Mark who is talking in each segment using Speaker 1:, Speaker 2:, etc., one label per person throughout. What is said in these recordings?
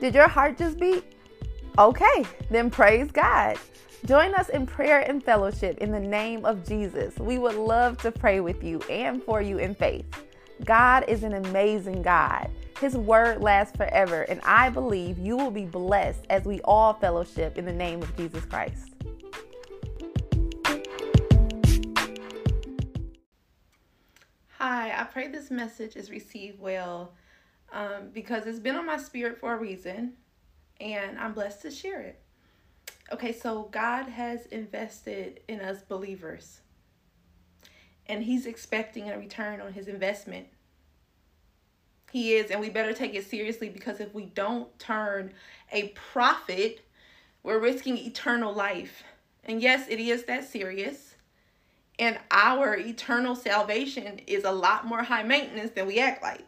Speaker 1: Did your heart just beat? Okay, then praise God. Join us in prayer and fellowship in the name of Jesus. We would love to pray with you and for you in faith. God is an amazing God. His word lasts forever, and I believe you will be blessed as we all fellowship in the name of Jesus Christ.
Speaker 2: Hi, I pray this message is received well um, because it's been on my spirit for a reason, and I'm blessed to share it. Okay, so God has invested in us believers, and He's expecting a return on His investment. He is, and we better take it seriously because if we don't turn a profit, we're risking eternal life. And yes, it is that serious. And our eternal salvation is a lot more high maintenance than we act like.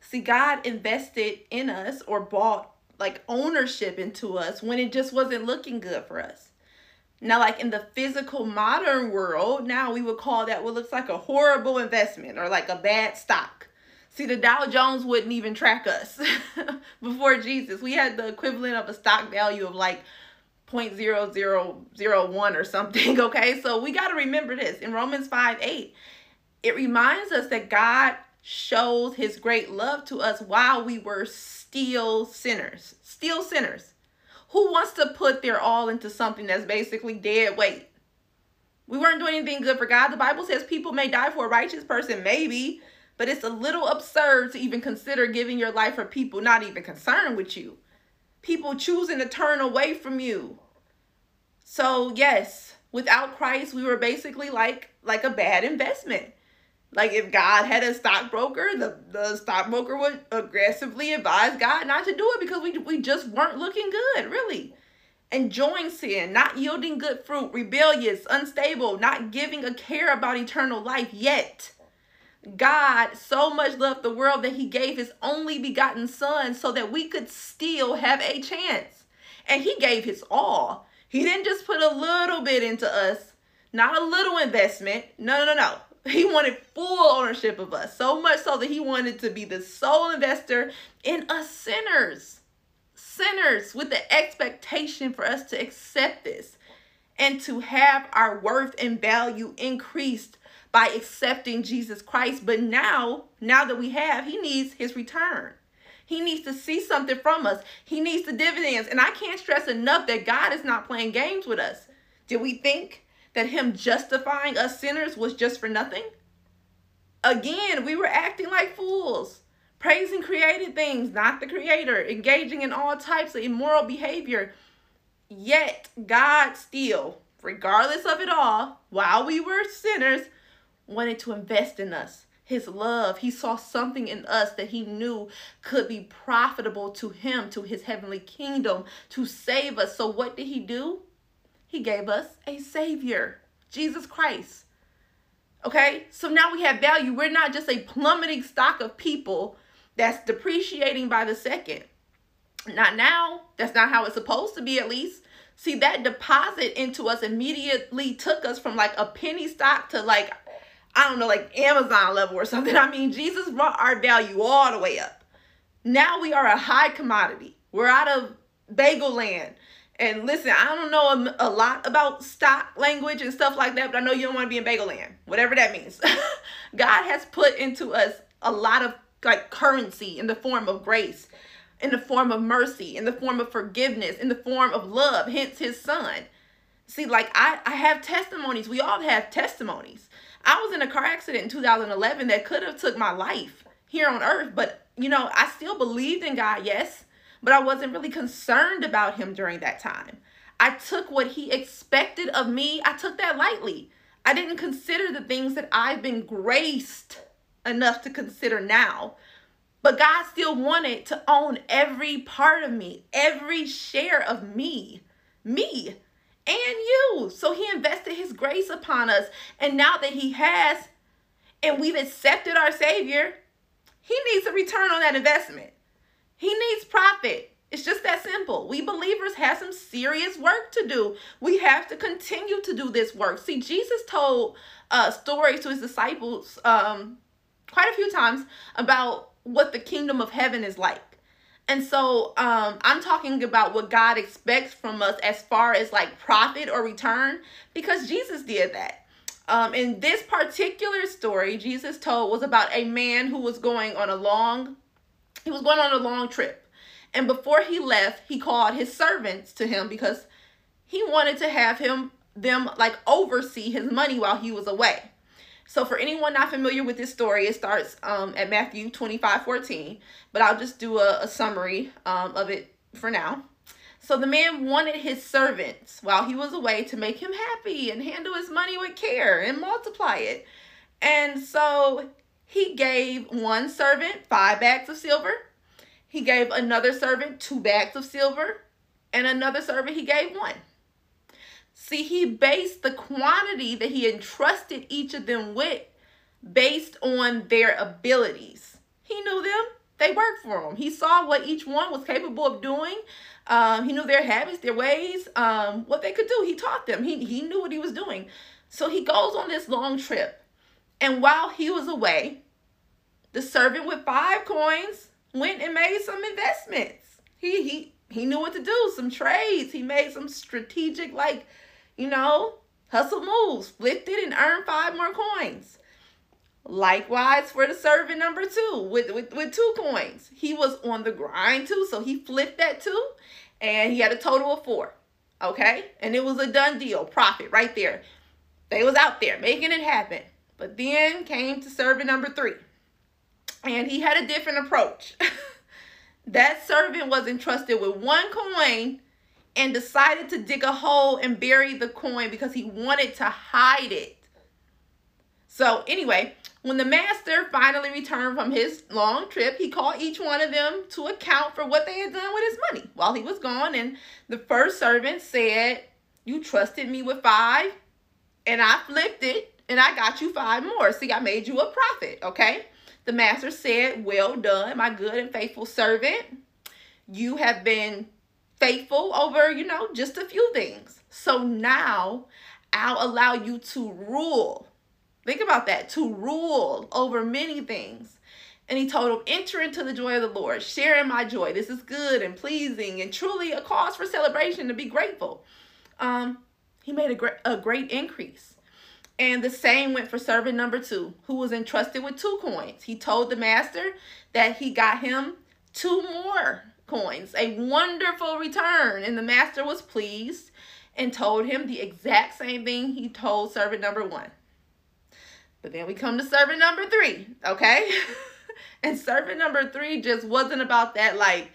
Speaker 2: See, God invested in us or bought like ownership into us when it just wasn't looking good for us. Now, like in the physical modern world, now we would call that what looks like a horrible investment or like a bad stock. See, the Dow Jones wouldn't even track us before Jesus. We had the equivalent of a stock value of like 0.0001 or something, okay? So we got to remember this. In Romans 5 8, it reminds us that God shows his great love to us while we were still sinners. Still sinners. Who wants to put their all into something that's basically dead weight? We weren't doing anything good for God. The Bible says people may die for a righteous person, maybe, but it's a little absurd to even consider giving your life for people not even concerned with you. People choosing to turn away from you. So, yes, without Christ, we were basically like like a bad investment. Like if God had a stockbroker, the, the stockbroker would aggressively advise God not to do it because we, we just weren't looking good, really. Enjoying sin, not yielding good fruit, rebellious, unstable, not giving a care about eternal life yet. God so much loved the world that he gave his only begotten son so that we could still have a chance. And he gave his all. He didn't just put a little bit into us, not a little investment. No, no, no, no he wanted full ownership of us so much so that he wanted to be the sole investor in us sinners. Sinners with the expectation for us to accept this and to have our worth and value increased by accepting Jesus Christ. But now now that we have he needs his return. He needs to see something from us. He needs the dividends. And I can't stress enough that God is not playing games with us. Did we think that him justifying us sinners was just for nothing? Again, we were acting like fools, praising created things, not the creator, engaging in all types of immoral behavior. Yet, God still, regardless of it all, while we were sinners, wanted to invest in us. His love, he saw something in us that he knew could be profitable to him, to his heavenly kingdom, to save us. So, what did he do? He gave us a Savior, Jesus Christ. Okay, so now we have value. We're not just a plummeting stock of people that's depreciating by the second. Not now. That's not how it's supposed to be, at least. See, that deposit into us immediately took us from like a penny stock to like, I don't know, like Amazon level or something. I mean, Jesus brought our value all the way up. Now we are a high commodity. We're out of bagel land. And listen, I don't know a, lot about stock language and stuff like that, but I know you don't want to be in bagel land, whatever that means. God has put into us a lot of like currency in the form of grace, in the form of mercy, in the form of forgiveness, in the form of love, hence his son. See, like I, I have testimonies. We all have testimonies. I was in a car accident in 2011 that could have took my life here on earth, but you know, I still believed in God, yes but I wasn't really concerned about him during that time. I took what he expected of me, I took that lightly. I didn't consider the things that I've been graced enough to consider now. But God still wanted to own every part of me, every share of me, me and you. So he invested his grace upon us. And now that he has, and we've accepted our Savior, he needs a return on that investment. He needs profit. It's just that simple. We believers have some serious work to do. We have to continue to do this work. See, Jesus told uh, stories to his disciples um, quite a few times about what the kingdom of heaven is like. And so um, I'm talking about what God expects from us as far as like profit or return, because Jesus did that. Um, in this particular story, Jesus told was about a man who was going on a long, he was going on a long trip. And before he left, he called his servants to him because he wanted to have him them like oversee his money while he was away. So for anyone not familiar with this story, it starts um, at Matthew 25, 14. But I'll just do a, a summary um, of it for now. So the man wanted his servants while he was away to make him happy and handle his money with care and multiply it. And so he gave one servant five bags of silver. He gave another servant two bags of silver. And another servant he gave one. See, he based the quantity that he entrusted each of them with based on their abilities. He knew them, they worked for him. He saw what each one was capable of doing. Um, he knew their habits, their ways, um, what they could do. He taught them, he, he knew what he was doing. So he goes on this long trip. And while he was away, the servant with five coins went and made some investments. He he he knew what to do, some trades. He made some strategic like you know, hustle moves, flipped it and earned five more coins. Likewise for the servant number two with, with, with two coins. He was on the grind too, so he flipped that too, and he had a total of four. Okay? And it was a done deal, profit right there. They was out there making it happen. But then came to servant number three. And he had a different approach. that servant was entrusted with one coin and decided to dig a hole and bury the coin because he wanted to hide it. So, anyway, when the master finally returned from his long trip, he called each one of them to account for what they had done with his money while he was gone. And the first servant said, You trusted me with five, and I flipped it, and I got you five more. See, I made you a profit, okay? The master said, Well done, my good and faithful servant. You have been faithful over, you know, just a few things. So now I'll allow you to rule. Think about that to rule over many things. And he told him, Enter into the joy of the Lord, share in my joy. This is good and pleasing and truly a cause for celebration to be grateful. Um, he made a great, a great increase. And the same went for servant number two, who was entrusted with two coins. He told the master that he got him two more coins, a wonderful return. And the master was pleased and told him the exact same thing he told servant number one. But then we come to servant number three, okay? and servant number three just wasn't about that, like,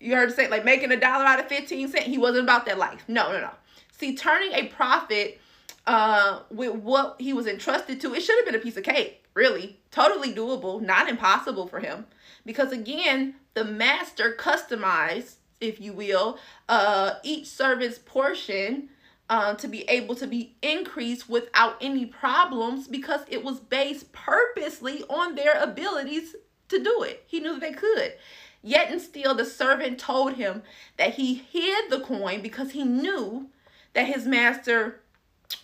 Speaker 2: you heard say, like making a dollar out of 15 cents. He wasn't about that life. No, no, no. See, turning a profit uh, with what he was entrusted to, it should have been a piece of cake, really. Totally doable, not impossible for him. Because again, the master customized, if you will, uh, each service portion uh, to be able to be increased without any problems because it was based purposely on their abilities to do it. He knew they could. Yet and still, the servant told him that he hid the coin because he knew that his master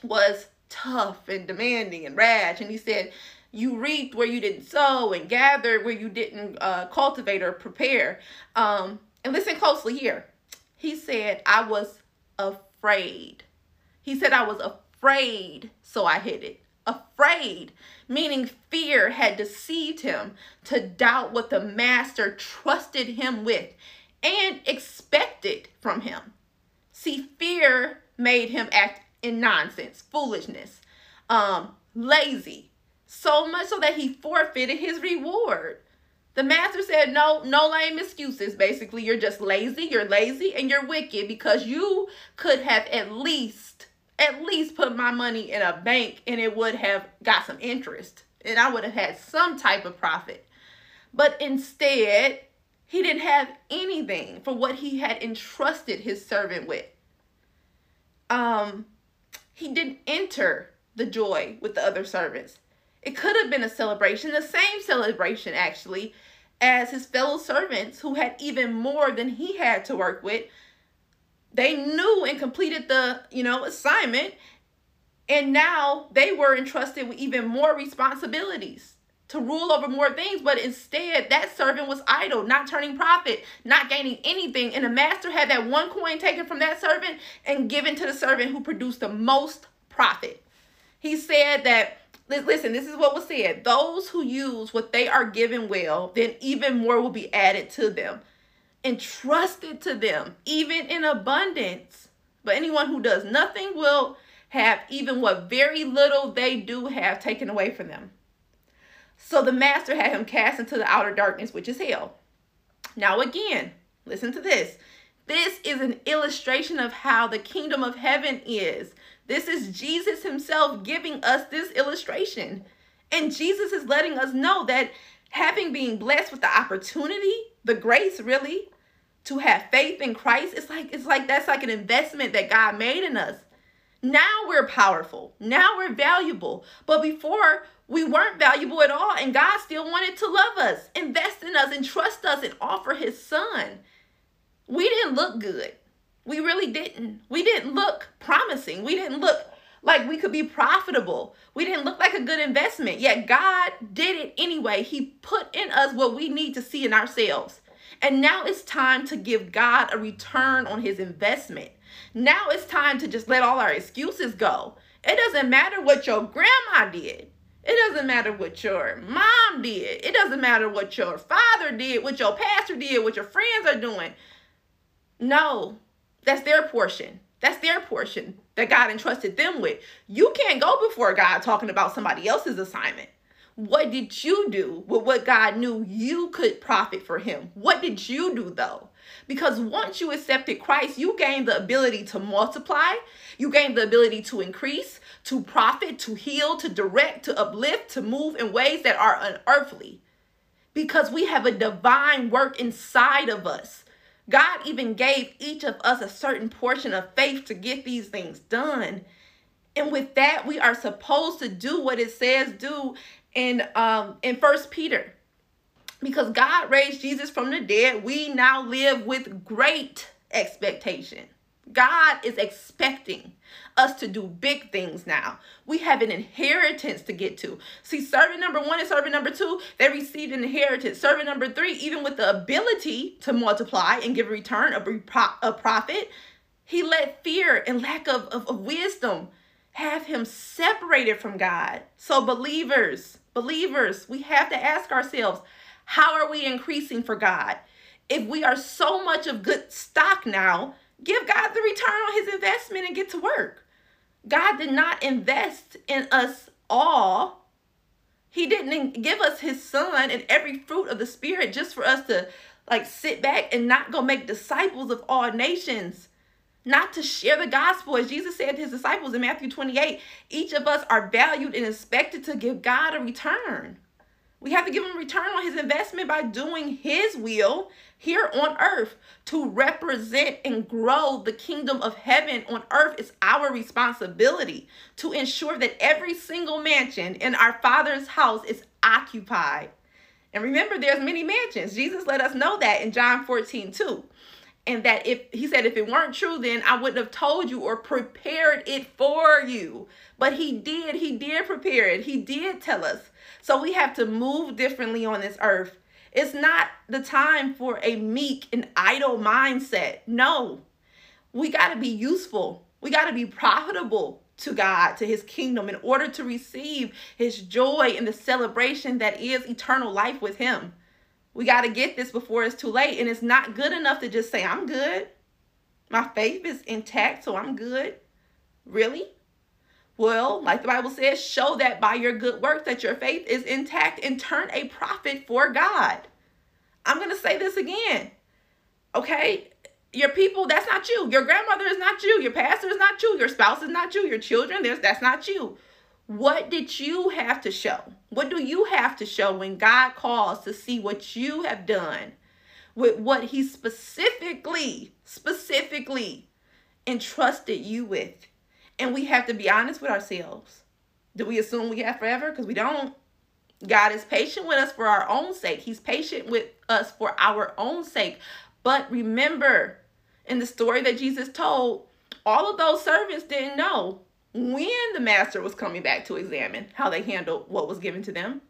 Speaker 2: was tough and demanding and rash. And he said, you reaped where you didn't sow and gathered where you didn't uh, cultivate or prepare. Um, and listen closely here. He said, I was afraid. He said, I was afraid, so I hid it. Afraid, meaning fear had deceived him to doubt what the master trusted him with and expected from him. See, fear made him act in nonsense, foolishness, um, lazy, so much so that he forfeited his reward. The master said, No, no lame excuses. Basically, you're just lazy, you're lazy, and you're wicked because you could have at least, at least put my money in a bank and it would have got some interest and I would have had some type of profit. But instead, he didn't have anything for what he had entrusted his servant with. Um, he didn't enter the joy with the other servants. It could have been a celebration, the same celebration actually, as his fellow servants who had even more than he had to work with. They knew and completed the, you know, assignment, and now they were entrusted with even more responsibilities to rule over more things, but instead that servant was idle, not turning profit, not gaining anything. And the master had that one coin taken from that servant and given to the servant who produced the most profit. He said that listen, this is what was said. Those who use what they are given well, then even more will be added to them. Entrusted to them, even in abundance. But anyone who does nothing will have even what very little they do have taken away from them. So the master had him cast into the outer darkness, which is hell. Now, again, listen to this. This is an illustration of how the kingdom of heaven is. This is Jesus himself giving us this illustration. And Jesus is letting us know that having been blessed with the opportunity, the grace really, to have faith in Christ, it's like it's like that's like an investment that God made in us. Now we're powerful. Now we're valuable. But before we weren't valuable at all, and God still wanted to love us, invest in us, and trust us, and offer His Son. We didn't look good. We really didn't. We didn't look promising. We didn't look like we could be profitable. We didn't look like a good investment. Yet God did it anyway. He put in us what we need to see in ourselves. And now it's time to give God a return on his investment. Now it's time to just let all our excuses go. It doesn't matter what your grandma did. It doesn't matter what your mom did. It doesn't matter what your father did, what your pastor did, what your friends are doing. No, that's their portion. That's their portion that God entrusted them with. You can't go before God talking about somebody else's assignment. What did you do with what God knew you could profit for Him? What did you do though? Because once you accepted Christ, you gained the ability to multiply, you gained the ability to increase, to profit, to heal, to direct, to uplift, to move in ways that are unearthly. Because we have a divine work inside of us. God even gave each of us a certain portion of faith to get these things done. And with that, we are supposed to do what it says do in um in First Peter because God raised Jesus from the dead, we now live with great expectation. God is expecting us to do big things now. We have an inheritance to get to. See, servant number one and servant number two, they received an inheritance. Servant number three, even with the ability to multiply and give a return, a, profit, he let fear and lack of, of, of wisdom have him separated from God. So, believers, believers, we have to ask ourselves, how are we increasing for God? If we are so much of good stock now, give God the return on his investment and get to work. God did not invest in us all. He didn't give us his son and every fruit of the spirit just for us to like sit back and not go make disciples of all nations. Not to share the gospel. As Jesus said to his disciples in Matthew 28, each of us are valued and expected to give God a return. We have to give him return on his investment by doing his will here on earth to represent and grow the kingdom of heaven on earth is our responsibility to ensure that every single mansion in our father's house is occupied. And remember, there's many mansions. Jesus let us know that in John 14, 2. And that if he said, if it weren't true, then I wouldn't have told you or prepared it for you. But he did, he did prepare it. He did tell us so we have to move differently on this earth. It's not the time for a meek and idle mindset. No, we got to be useful. We got to be profitable to God, to his kingdom, in order to receive his joy and the celebration that is eternal life with him. We got to get this before it's too late. And it's not good enough to just say, I'm good. My faith is intact, so I'm good. Really? Well, like the Bible says, show that by your good works that your faith is intact and turn a profit for God. I'm going to say this again. Okay? Your people, that's not you. Your grandmother is not you. Your pastor is not you. Your spouse is not you. Your children, that's not you. What did you have to show? What do you have to show when God calls to see what you have done with what He specifically, specifically entrusted you with? And we have to be honest with ourselves. Do we assume we have forever? Because we don't. God is patient with us for our own sake. He's patient with us for our own sake. But remember, in the story that Jesus told, all of those servants didn't know when the master was coming back to examine how they handled what was given to them.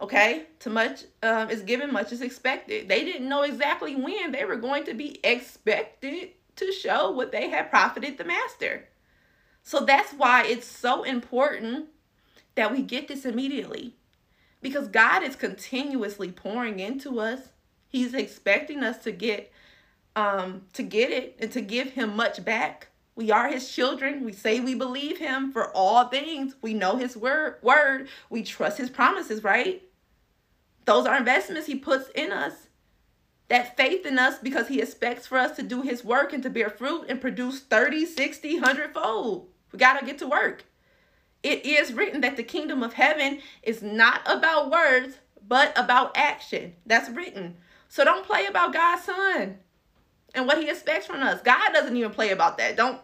Speaker 2: Okay, to much um, is given, much is expected. They didn't know exactly when they were going to be expected to show what they had profited the master. So that's why it's so important that we get this immediately because God is continuously pouring into us. He's expecting us to get um to get it and to give him much back. We are his children. We say we believe him for all things. We know his word, word. We trust his promises, right? Those are investments he puts in us. That faith in us because he expects for us to do his work and to bear fruit and produce 30, 60, 100 fold. We got to get to work. It is written that the kingdom of heaven is not about words, but about action. That's written. So don't play about God's son and what he expects from us. God doesn't even play about that. Don't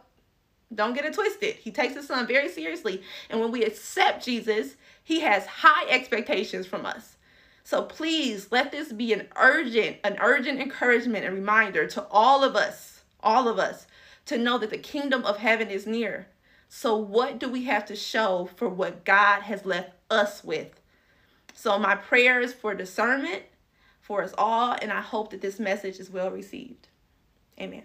Speaker 2: don't get it twisted. He takes his son very seriously. And when we accept Jesus, he has high expectations from us. So please let this be an urgent, an urgent encouragement and reminder to all of us, all of us, to know that the kingdom of heaven is near. So what do we have to show for what God has left us with? So my prayer is for discernment for us all, and I hope that this message is well received. Amen.